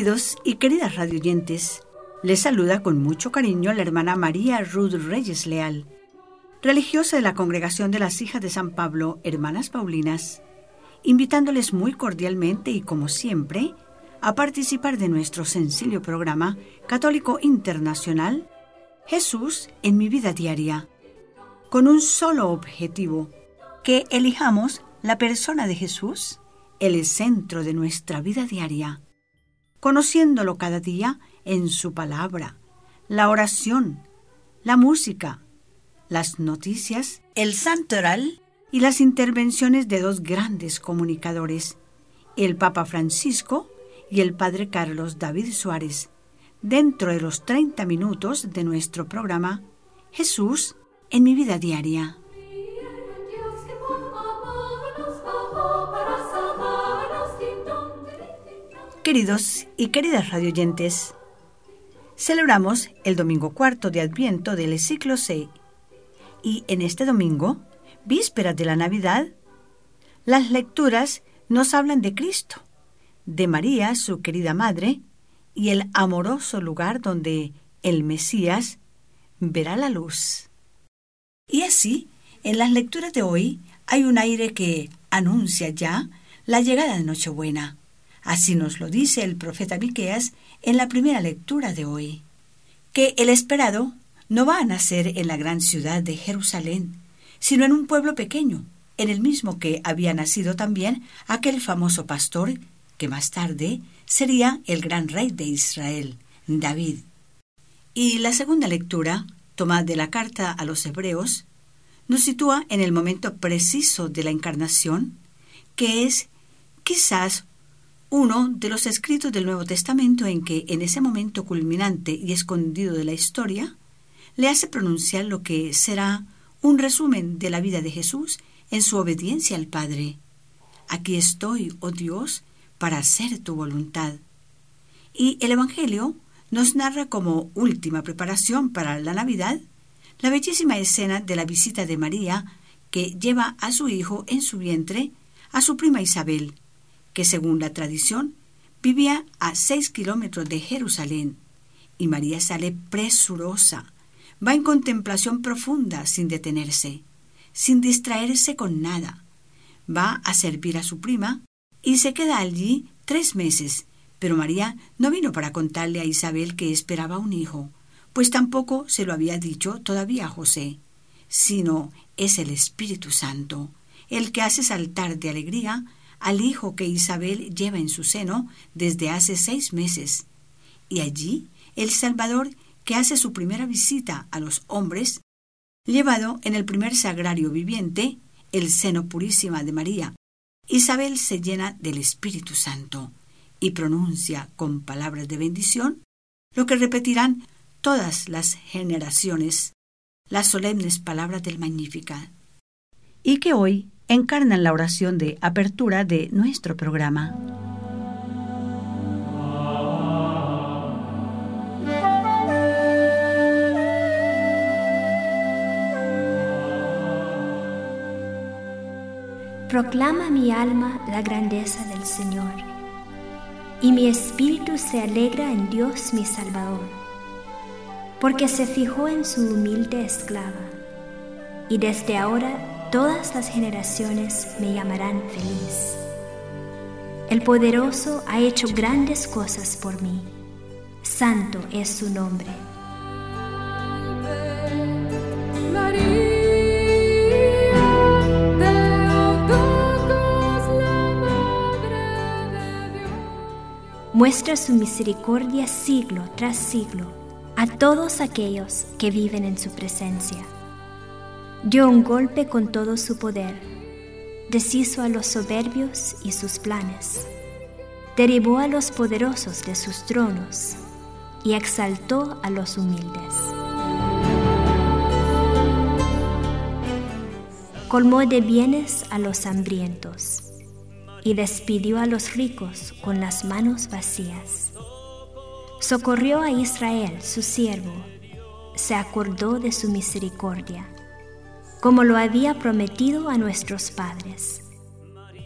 Queridos y queridas radioyentes, les saluda con mucho cariño la hermana María Ruth Reyes Leal, religiosa de la Congregación de las Hijas de San Pablo, Hermanas Paulinas, invitándoles muy cordialmente y como siempre a participar de nuestro sencillo programa católico internacional Jesús en mi vida diaria, con un solo objetivo, que elijamos la persona de Jesús, el centro de nuestra vida diaria conociéndolo cada día en su palabra, la oración, la música, las noticias, el santoral y las intervenciones de dos grandes comunicadores, el Papa Francisco y el Padre Carlos David Suárez, dentro de los 30 minutos de nuestro programa Jesús en mi vida diaria. Queridos y queridas radioyentes, celebramos el domingo cuarto de Adviento del ciclo C y en este domingo, víspera de la Navidad, las lecturas nos hablan de Cristo, de María, su querida madre, y el amoroso lugar donde el Mesías verá la luz. Y así, en las lecturas de hoy hay un aire que anuncia ya la llegada de Nochebuena. Así nos lo dice el profeta Miqueas en la primera lectura de hoy, que el esperado no va a nacer en la gran ciudad de Jerusalén, sino en un pueblo pequeño, en el mismo que había nacido también aquel famoso pastor que más tarde sería el gran rey de Israel, David. Y la segunda lectura, tomada de la carta a los hebreos, nos sitúa en el momento preciso de la encarnación, que es quizás uno de los escritos del Nuevo Testamento en que, en ese momento culminante y escondido de la historia, le hace pronunciar lo que será un resumen de la vida de Jesús en su obediencia al Padre. Aquí estoy, oh Dios, para hacer tu voluntad. Y el Evangelio nos narra como última preparación para la Navidad la bellísima escena de la visita de María que lleva a su hijo en su vientre a su prima Isabel, que según la tradición vivía a seis kilómetros de Jerusalén, y María sale presurosa, va en contemplación profunda sin detenerse, sin distraerse con nada, va a servir a su prima y se queda allí tres meses, pero María no vino para contarle a Isabel que esperaba un hijo, pues tampoco se lo había dicho todavía a José, sino es el Espíritu Santo, el que hace saltar de alegría al hijo que Isabel lleva en su seno desde hace seis meses. Y allí el Salvador, que hace su primera visita a los hombres, llevado en el primer sagrario viviente, el seno purísima de María. Isabel se llena del Espíritu Santo y pronuncia con palabras de bendición lo que repetirán todas las generaciones, las solemnes palabras del Magnífica. Y que hoy encarnan la oración de apertura de nuestro programa. Proclama mi alma la grandeza del Señor, y mi espíritu se alegra en Dios mi Salvador, porque se fijó en su humilde esclava, y desde ahora todas las generaciones me llamarán feliz. El poderoso ha hecho grandes cosas por mí. Santo es su nombre. Muestra su misericordia siglo tras siglo a todos aquellos que viven en su presencia dio un golpe con todo su poder, deshizo a los soberbios y sus planes, derribó a los poderosos de sus tronos y exaltó a los humildes. Colmó de bienes a los hambrientos y despidió a los ricos con las manos vacías. Socorrió a Israel, su siervo, se acordó de su misericordia como lo había prometido a nuestros padres,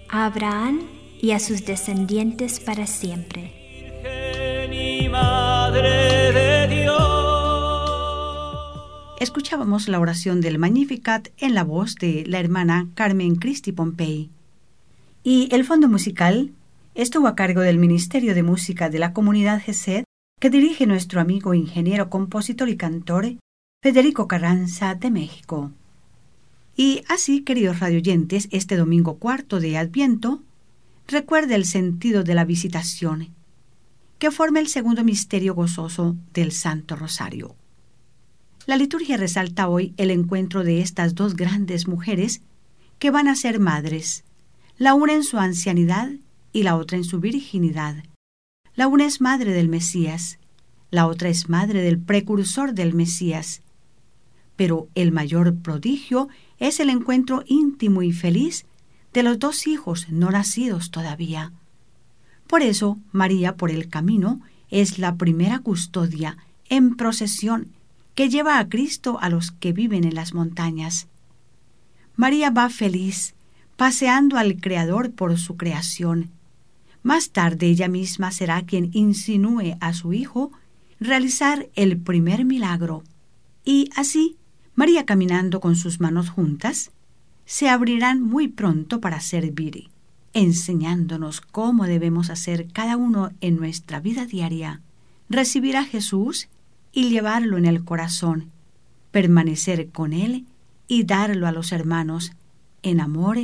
a Abraham y a sus descendientes para siempre. Escuchábamos la oración del Magnificat en la voz de la hermana Carmen Cristi Pompey. Y el fondo musical estuvo a cargo del Ministerio de Música de la Comunidad GESED que dirige nuestro amigo ingeniero, compositor y cantor Federico Carranza de México. Y así, queridos radioyentes, este domingo cuarto de Adviento, recuerde el sentido de la visitación, que forma el segundo misterio gozoso del Santo Rosario. La liturgia resalta hoy el encuentro de estas dos grandes mujeres que van a ser madres, la una en su ancianidad y la otra en su virginidad. La una es madre del Mesías, la otra es madre del precursor del Mesías. Pero el mayor prodigio es el encuentro íntimo y feliz de los dos hijos no nacidos todavía. Por eso, María por el camino es la primera custodia en procesión que lleva a Cristo a los que viven en las montañas. María va feliz, paseando al Creador por su creación. Más tarde ella misma será quien insinúe a su Hijo realizar el primer milagro. Y así, María caminando con sus manos juntas, se abrirán muy pronto para servir, enseñándonos cómo debemos hacer cada uno en nuestra vida diaria, recibir a Jesús y llevarlo en el corazón, permanecer con Él y darlo a los hermanos en amor,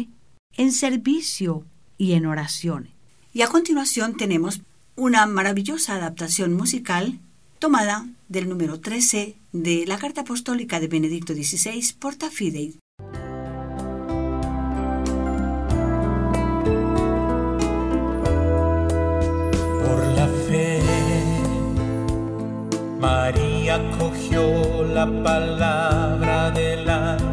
en servicio y en oración. Y a continuación tenemos una maravillosa adaptación musical tomada del número 13 de la Carta Apostólica de Benedicto XVI, Porta Fidei. Por la fe, María cogió la palabra del ángel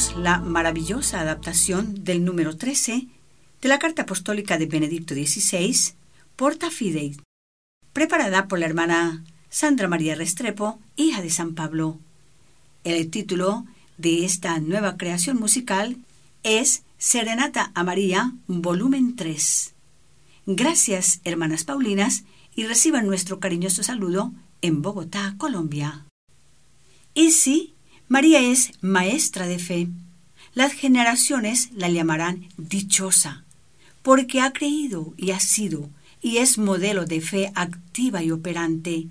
La maravillosa adaptación del número 13 de la Carta Apostólica de Benedicto XVI, Porta Fidei, preparada por la hermana Sandra María Restrepo, hija de San Pablo. El título de esta nueva creación musical es Serenata a María, volumen 3. Gracias, hermanas Paulinas, y reciban nuestro cariñoso saludo en Bogotá, Colombia. Y sí, María es maestra de fe. Las generaciones la llamarán dichosa, porque ha creído y ha sido y es modelo de fe activa y operante.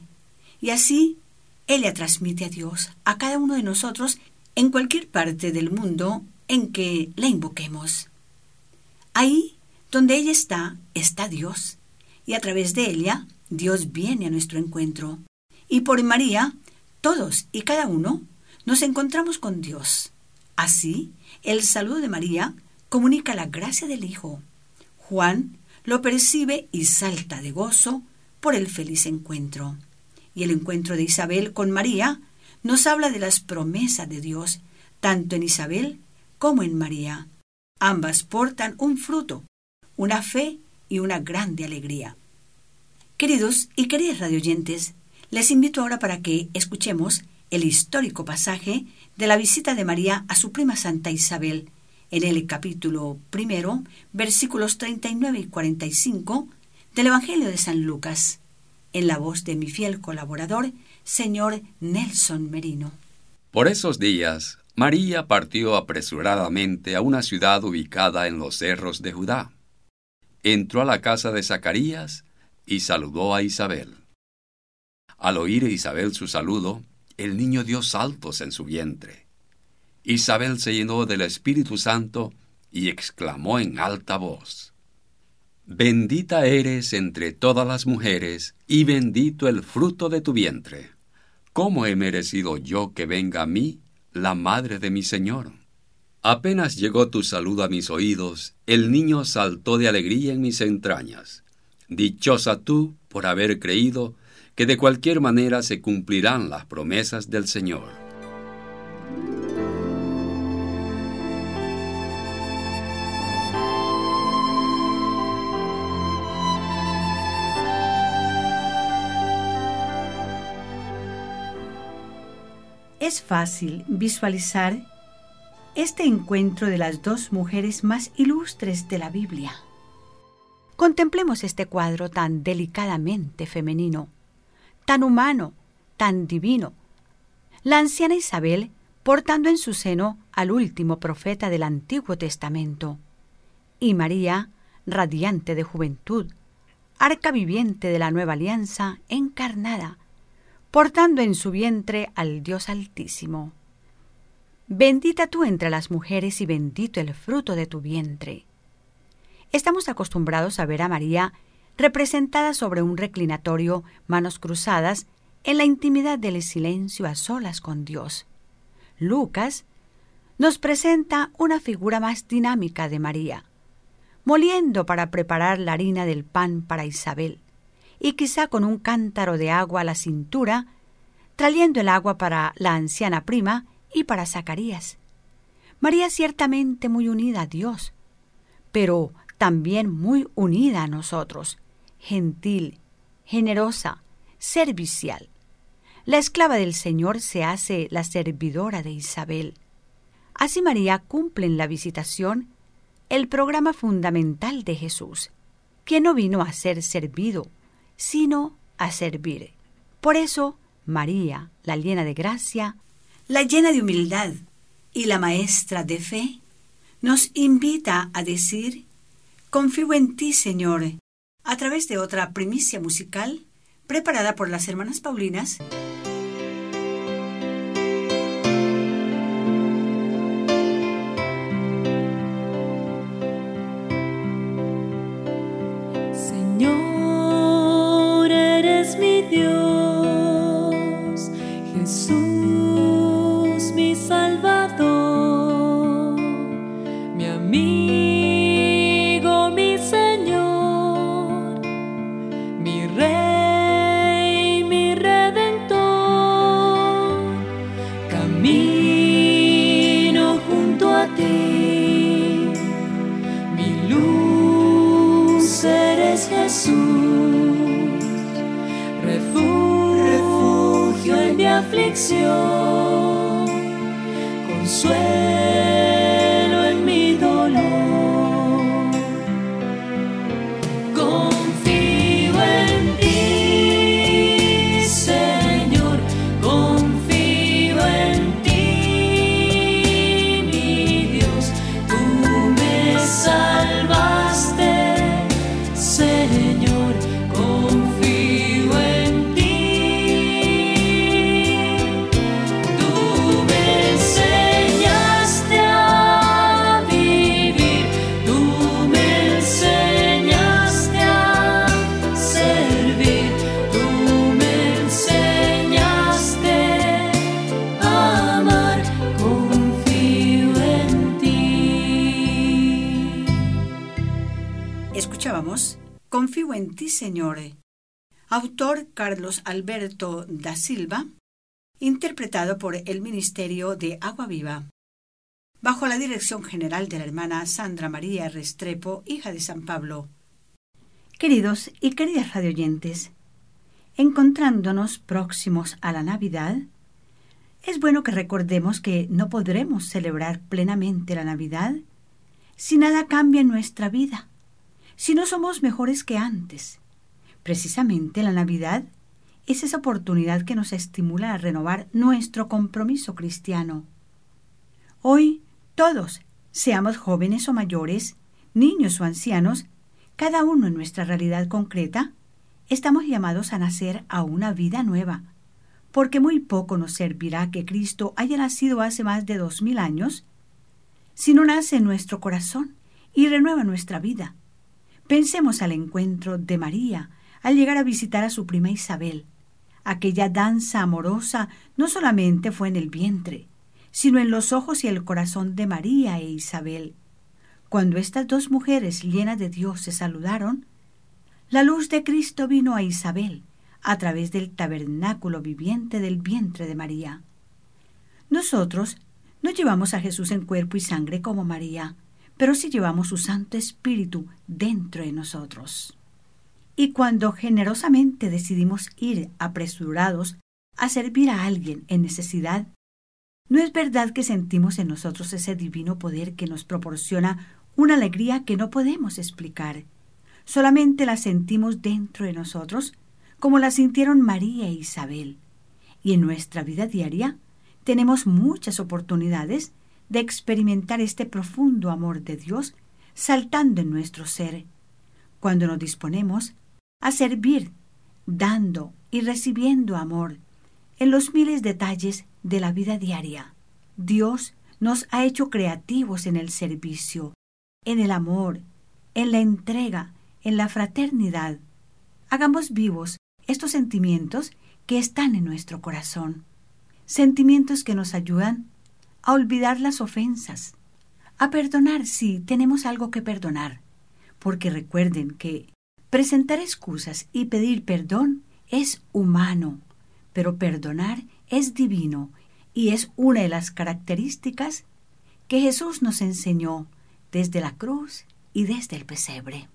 Y así, ella transmite a Dios a cada uno de nosotros en cualquier parte del mundo en que la invoquemos. Ahí donde ella está, está Dios, y a través de ella, Dios viene a nuestro encuentro. Y por María, todos y cada uno nos encontramos con Dios. Así, el saludo de María comunica la gracia del Hijo. Juan lo percibe y salta de gozo por el feliz encuentro. Y el encuentro de Isabel con María nos habla de las promesas de Dios, tanto en Isabel como en María. Ambas portan un fruto, una fe y una grande alegría. Queridos y queridas radioyentes, les invito ahora para que escuchemos el histórico pasaje de la visita de María a su prima Santa Isabel en el capítulo primero, versículos 39 y 45 del Evangelio de San Lucas, en la voz de mi fiel colaborador, señor Nelson Merino. Por esos días, María partió apresuradamente a una ciudad ubicada en los cerros de Judá. Entró a la casa de Zacarías y saludó a Isabel. Al oír Isabel su saludo, el niño dio saltos en su vientre. Isabel se llenó del Espíritu Santo y exclamó en alta voz, Bendita eres entre todas las mujeres, y bendito el fruto de tu vientre. ¿Cómo he merecido yo que venga a mí la madre de mi Señor? Apenas llegó tu saludo a mis oídos, el niño saltó de alegría en mis entrañas. Dichosa tú por haber creído que de cualquier manera se cumplirán las promesas del Señor. Es fácil visualizar este encuentro de las dos mujeres más ilustres de la Biblia. Contemplemos este cuadro tan delicadamente femenino, tan humano, tan divino. La anciana Isabel portando en su seno al último profeta del Antiguo Testamento, y María, radiante de juventud, arca viviente de la nueva alianza encarnada, portando en su vientre al Dios Altísimo. Bendita tú entre las mujeres y bendito el fruto de tu vientre. Estamos acostumbrados a ver a María representada sobre un reclinatorio, manos cruzadas, en la intimidad del silencio a solas con Dios. Lucas nos presenta una figura más dinámica de María, moliendo para preparar la harina del pan para Isabel, y quizá con un cántaro de agua a la cintura, trayendo el agua para la anciana prima y para Zacarías. María ciertamente muy unida a Dios, pero también muy unida a nosotros, gentil, generosa, servicial. La esclava del Señor se hace la servidora de Isabel. Así María cumple en la visitación el programa fundamental de Jesús, que no vino a ser servido, sino a servir. Por eso, María, la llena de gracia, la llena de humildad y la maestra de fe, nos invita a decir, confío en ti, Señor, a través de otra primicia musical preparada por las hermanas Paulinas en Carlos Alberto da Silva, interpretado por el Ministerio de Agua Viva. bajo la dirección general de la hermana Sandra María Restrepo, hija de San Pablo. Queridos y queridas radioyentes, encontrándonos próximos a la Navidad, es bueno que recordemos que no podremos celebrar plenamente la Navidad si nada cambia en nuestra vida, si no somos mejores que antes. Precisamente la Navidad es esa oportunidad que nos estimula a renovar nuestro compromiso cristiano. Hoy todos, seamos jóvenes o mayores, niños o ancianos, cada uno en nuestra realidad concreta, estamos llamados a nacer a una vida nueva, porque muy poco nos servirá que Cristo haya nacido hace más de dos mil años, si no nace en nuestro corazón y renueva nuestra vida. Pensemos al encuentro de María al llegar a visitar a su prima Isabel. Aquella danza amorosa no solamente fue en el vientre, sino en los ojos y el corazón de María e Isabel. Cuando estas dos mujeres llenas de Dios se saludaron, la luz de Cristo vino a Isabel a través del tabernáculo viviente del vientre de María. Nosotros no llevamos a Jesús en cuerpo y sangre como María, pero sí llevamos su Santo Espíritu dentro de nosotros. Y cuando generosamente decidimos ir apresurados a servir a alguien en necesidad, ¿No es verdad que sentimos en nosotros ese divino poder que nos proporciona una alegría que no podemos explicar? Solamente la sentimos dentro de nosotros, como la sintieron María e Isabel. Y en nuestra vida diaria tenemos muchas oportunidades de experimentar este profundo amor de Dios saltando en nuestro ser, cuando nos disponemos a servir, dando y recibiendo amor en los miles detalles de la vida diaria. Dios nos ha hecho creativos en el servicio, en el amor, en la entrega, en la fraternidad. Hagamos vivos estos sentimientos que están en nuestro corazón, sentimientos que nos ayudan a olvidar las ofensas, a perdonar si tenemos algo que perdonar, porque recuerden que presentar excusas y pedir perdón es humano, pero perdonar es divino y es una de las características que Jesús nos enseñó desde la cruz y desde el pesebre.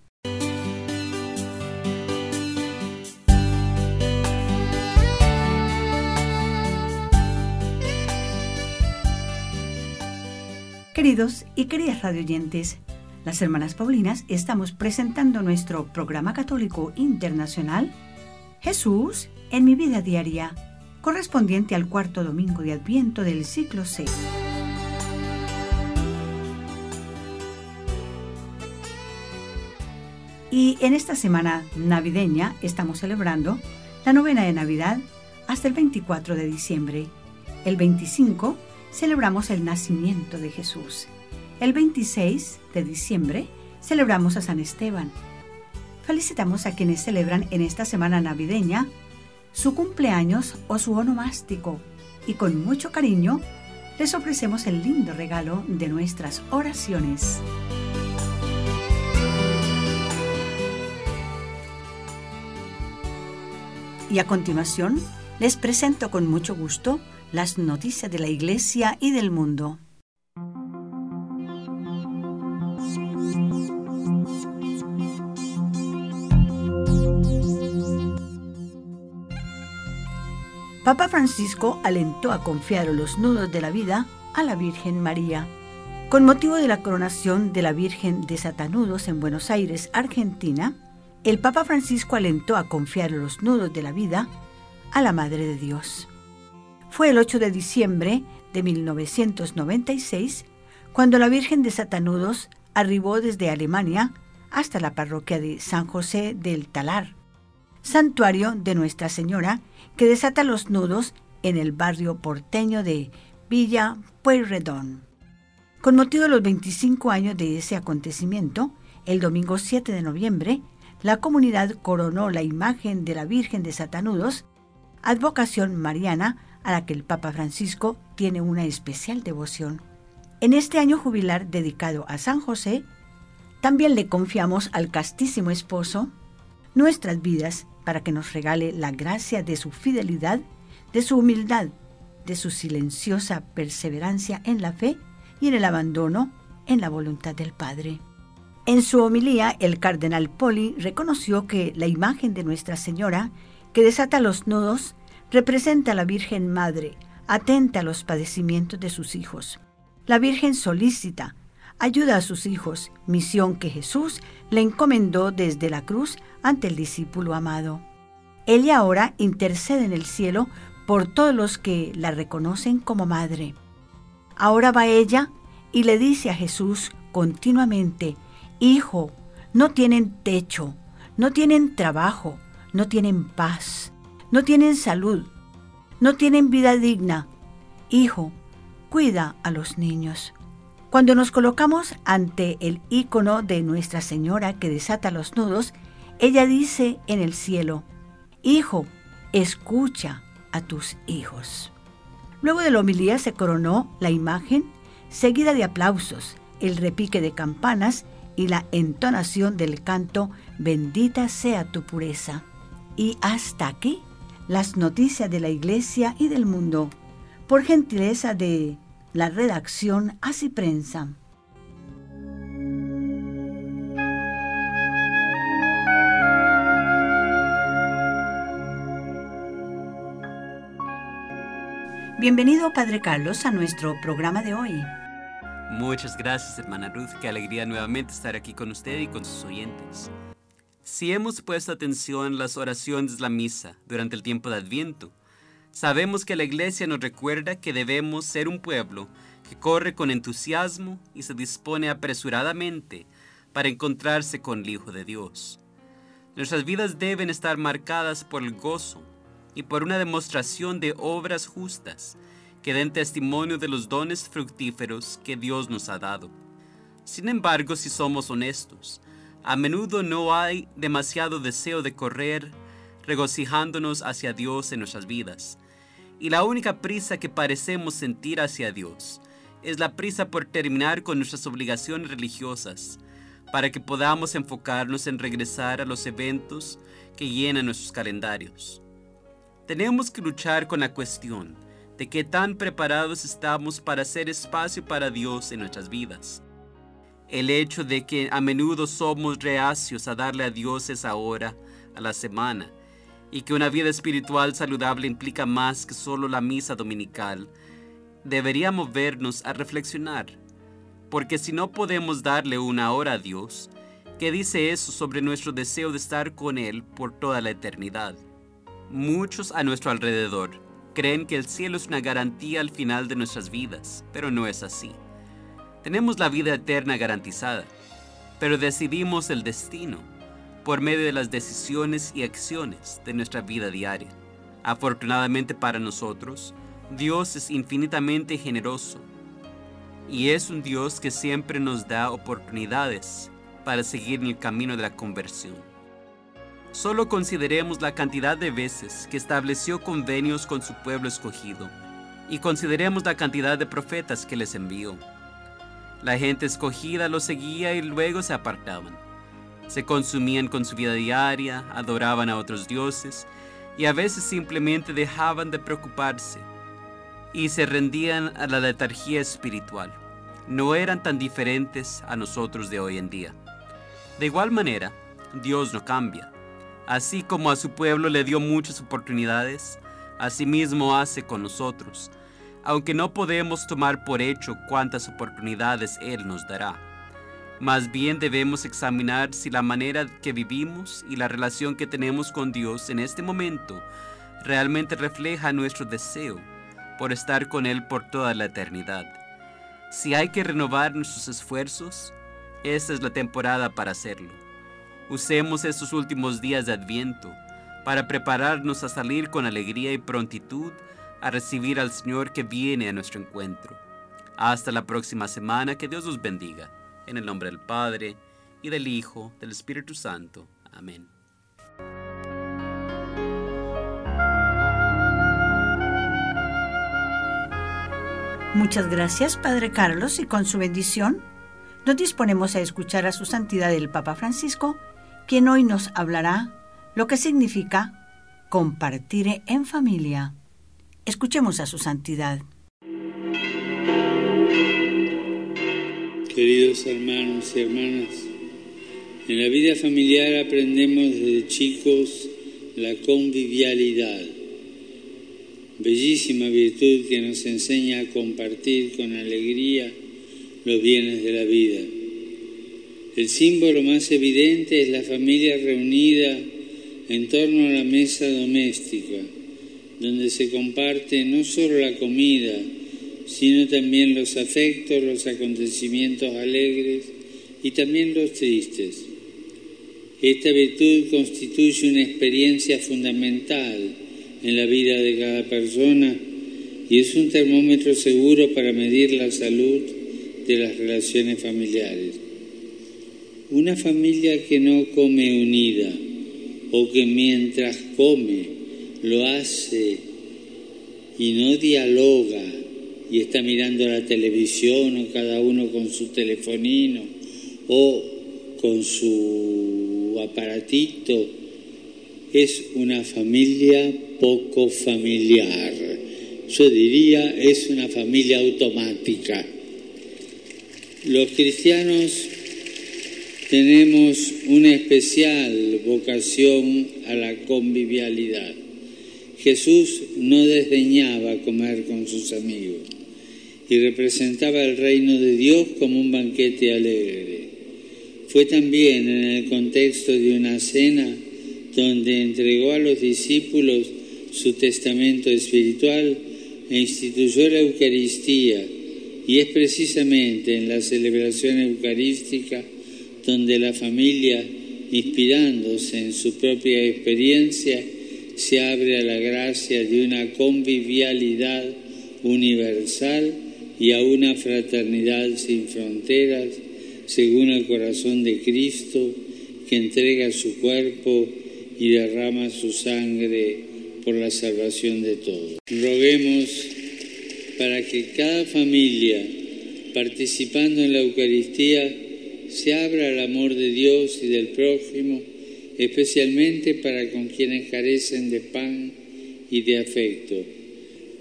Queridos y queridas radioyentes, las hermanas Paulinas estamos presentando nuestro programa católico internacional Jesús en mi vida diaria correspondiente al cuarto domingo de Adviento del ciclo C. Y en esta semana navideña estamos celebrando la novena de Navidad hasta el 24 de diciembre. El 25 celebramos el nacimiento de Jesús. El 26 de diciembre celebramos a San Esteban. Felicitamos a quienes celebran en esta semana navideña su cumpleaños o su onomástico y con mucho cariño les ofrecemos el lindo regalo de nuestras oraciones. Y a continuación les presento con mucho gusto las noticias de la Iglesia y del mundo. Papa Francisco alentó a confiar los nudos de la vida a la Virgen María. Con motivo de la coronación de la Virgen de Satanudos en Buenos Aires, Argentina, el Papa Francisco alentó a confiar los nudos de la vida a la Madre de Dios. Fue el 8 de diciembre de 1996 cuando la Virgen de Satanudos arribó desde Alemania hasta la parroquia de San José del Talar, santuario de Nuestra Señora que desata los nudos en el barrio porteño de Villa Pueyrredón. Con motivo de los 25 años de ese acontecimiento, el domingo 7 de noviembre, la comunidad coronó la imagen de la Virgen de Satanudos, advocación mariana a la que el Papa Francisco tiene una especial devoción. En este año jubilar dedicado a San José, también le confiamos al castísimo esposo nuestras vidas para que nos regale la gracia de su fidelidad, de su humildad, de su silenciosa perseverancia en la fe y en el abandono en la voluntad del Padre. En su homilía, el cardenal Poli reconoció que la imagen de Nuestra Señora, que desata los nudos, representa a la Virgen Madre, atenta a los padecimientos de sus hijos. La Virgen solícita, ayuda a sus hijos, misión que Jesús le encomendó desde la cruz ante el discípulo amado. Ella ahora intercede en el cielo por todos los que la reconocen como madre. Ahora va ella y le dice a Jesús continuamente, Hijo, no tienen techo, no tienen trabajo, no tienen paz, no tienen salud, no tienen vida digna. Hijo, cuida a los niños. Cuando nos colocamos ante el icono de Nuestra Señora que desata los nudos, ella dice en el cielo, Hijo, escucha a tus hijos. Luego de la homilía se coronó la imagen, seguida de aplausos, el repique de campanas y la entonación del canto Bendita sea tu pureza. Y hasta aquí las noticias de la iglesia y del mundo, por gentileza de la redacción Así Prensa. Bienvenido, Padre Carlos, a nuestro programa de hoy. Muchas gracias, hermana Ruth. Qué alegría nuevamente estar aquí con usted y con sus oyentes. Si hemos puesto atención en las oraciones de la misa durante el tiempo de Adviento, Sabemos que la iglesia nos recuerda que debemos ser un pueblo que corre con entusiasmo y se dispone apresuradamente para encontrarse con el Hijo de Dios. Nuestras vidas deben estar marcadas por el gozo y por una demostración de obras justas que den testimonio de los dones fructíferos que Dios nos ha dado. Sin embargo, si somos honestos, a menudo no hay demasiado deseo de correr regocijándonos hacia Dios en nuestras vidas, y la única prisa que parecemos sentir hacia Dios es la prisa por terminar con nuestras obligaciones religiosas, para que podamos enfocarnos en regresar a los eventos que llenan nuestros calendarios. Tenemos que luchar con la cuestión de qué tan preparados estamos para hacer espacio para Dios en nuestras vidas. El hecho de que a menudo somos reacios a darle a Dios esa hora a la semana y que una vida espiritual saludable implica más que solo la misa dominical, deberíamos vernos a reflexionar, porque si no podemos darle una hora a Dios, ¿qué dice eso sobre nuestro deseo de estar con Él por toda la eternidad? Muchos a nuestro alrededor creen que el cielo es una garantía al final de nuestras vidas, pero no es así. Tenemos la vida eterna garantizada, pero decidimos el destino por medio de las decisiones y acciones de nuestra vida diaria. Afortunadamente para nosotros, Dios es infinitamente generoso y es un Dios que siempre nos da oportunidades para seguir en el camino de la conversión. Solo consideremos la cantidad de veces que estableció convenios con su pueblo escogido y consideremos la cantidad de profetas que les envió. La gente escogida lo seguía y luego se apartaban se consumían con su vida diaria, adoraban a otros dioses y a veces simplemente dejaban de preocuparse y se rendían a la letargía espiritual. No eran tan diferentes a nosotros de hoy en día. De igual manera, Dios no cambia. Así como a su pueblo le dio muchas oportunidades, asimismo hace con nosotros, aunque no podemos tomar por hecho cuántas oportunidades Él nos dará. Más bien debemos examinar si la manera que vivimos y la relación que tenemos con Dios en este momento realmente refleja nuestro deseo por estar con Él por toda la eternidad. Si hay que renovar nuestros esfuerzos, esta es la temporada para hacerlo. Usemos estos últimos días de Adviento para prepararnos a salir con alegría y prontitud a recibir al Señor que viene a nuestro encuentro. Hasta la próxima semana, que Dios los bendiga. En el nombre del Padre, y del Hijo, del Espíritu Santo. Amén. Muchas gracias, Padre Carlos, y con su bendición nos disponemos a escuchar a su santidad el Papa Francisco, quien hoy nos hablará lo que significa compartir en familia. Escuchemos a su santidad. Queridos hermanos y hermanas, en la vida familiar aprendemos desde chicos la convivialidad, bellísima virtud que nos enseña a compartir con alegría los bienes de la vida. El símbolo más evidente es la familia reunida en torno a la mesa doméstica, donde se comparte no solo la comida, sino también los afectos, los acontecimientos alegres y también los tristes. Esta virtud constituye una experiencia fundamental en la vida de cada persona y es un termómetro seguro para medir la salud de las relaciones familiares. Una familia que no come unida o que mientras come lo hace y no dialoga y está mirando la televisión o cada uno con su telefonino o con su aparatito, es una familia poco familiar. Yo diría, es una familia automática. Los cristianos tenemos una especial vocación a la convivialidad. Jesús no desdeñaba comer con sus amigos y representaba el reino de Dios como un banquete alegre. Fue también en el contexto de una cena donde entregó a los discípulos su testamento espiritual e instituyó la Eucaristía. Y es precisamente en la celebración eucarística donde la familia, inspirándose en su propia experiencia, se abre a la gracia de una convivialidad universal y a una fraternidad sin fronteras, según el corazón de Cristo, que entrega su cuerpo y derrama su sangre por la salvación de todos. Roguemos para que cada familia, participando en la Eucaristía, se abra al amor de Dios y del prójimo, especialmente para con quienes carecen de pan y de afecto.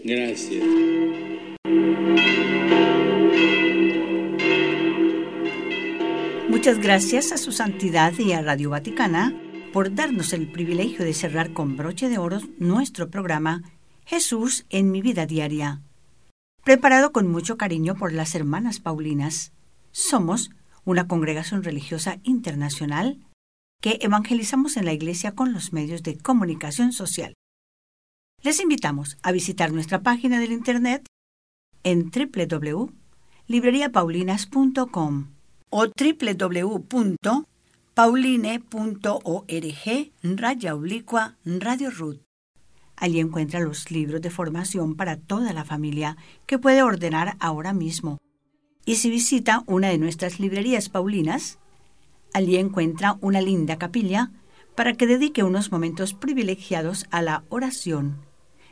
Gracias. Muchas gracias a su santidad y a Radio Vaticana por darnos el privilegio de cerrar con broche de oro nuestro programa Jesús en mi vida diaria, preparado con mucho cariño por las hermanas Paulinas. Somos una congregación religiosa internacional que evangelizamos en la Iglesia con los medios de comunicación social. Les invitamos a visitar nuestra página del Internet en www.libreriapaulinas.com o www pauline.org raya oblicua Radio Ruth. Allí encuentra los libros de formación para toda la familia que puede ordenar ahora mismo. Y si visita una de nuestras librerías paulinas, allí encuentra una linda capilla para que dedique unos momentos privilegiados a la oración.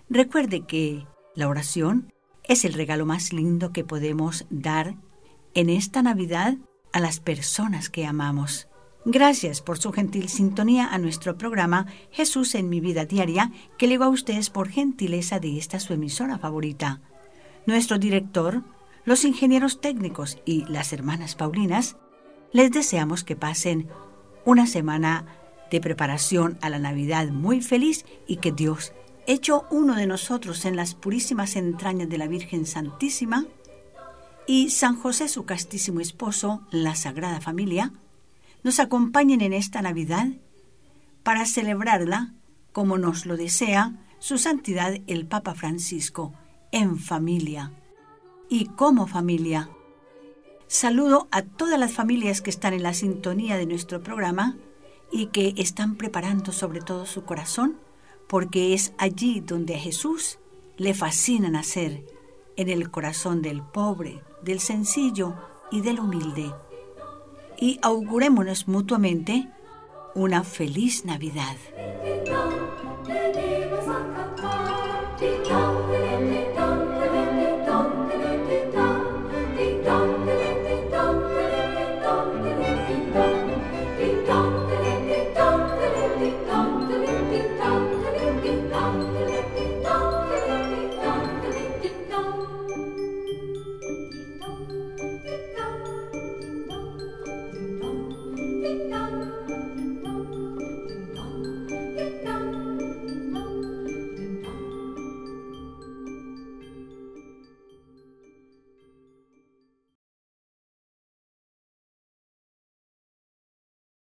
Recuerde que la oración es el regalo más lindo que podemos dar en esta Navidad a las personas que amamos. Gracias por su gentil sintonía a nuestro programa Jesús en mi vida diaria, que llegó a ustedes por gentileza de esta su emisora favorita. Nuestro director, los ingenieros técnicos y las hermanas Paulinas, les deseamos que pasen una semana de preparación a la Navidad muy feliz y que Dios, hecho uno de nosotros en las purísimas entrañas de la Virgen Santísima, y San José su castísimo esposo, la Sagrada Familia, nos acompañen en esta Navidad para celebrarla como nos lo desea su santidad el Papa Francisco, en familia y como familia. Saludo a todas las familias que están en la sintonía de nuestro programa y que están preparando sobre todo su corazón, porque es allí donde a Jesús le fascina nacer, en el corazón del pobre, del sencillo y del humilde. Y augurémonos mutuamente una feliz Navidad.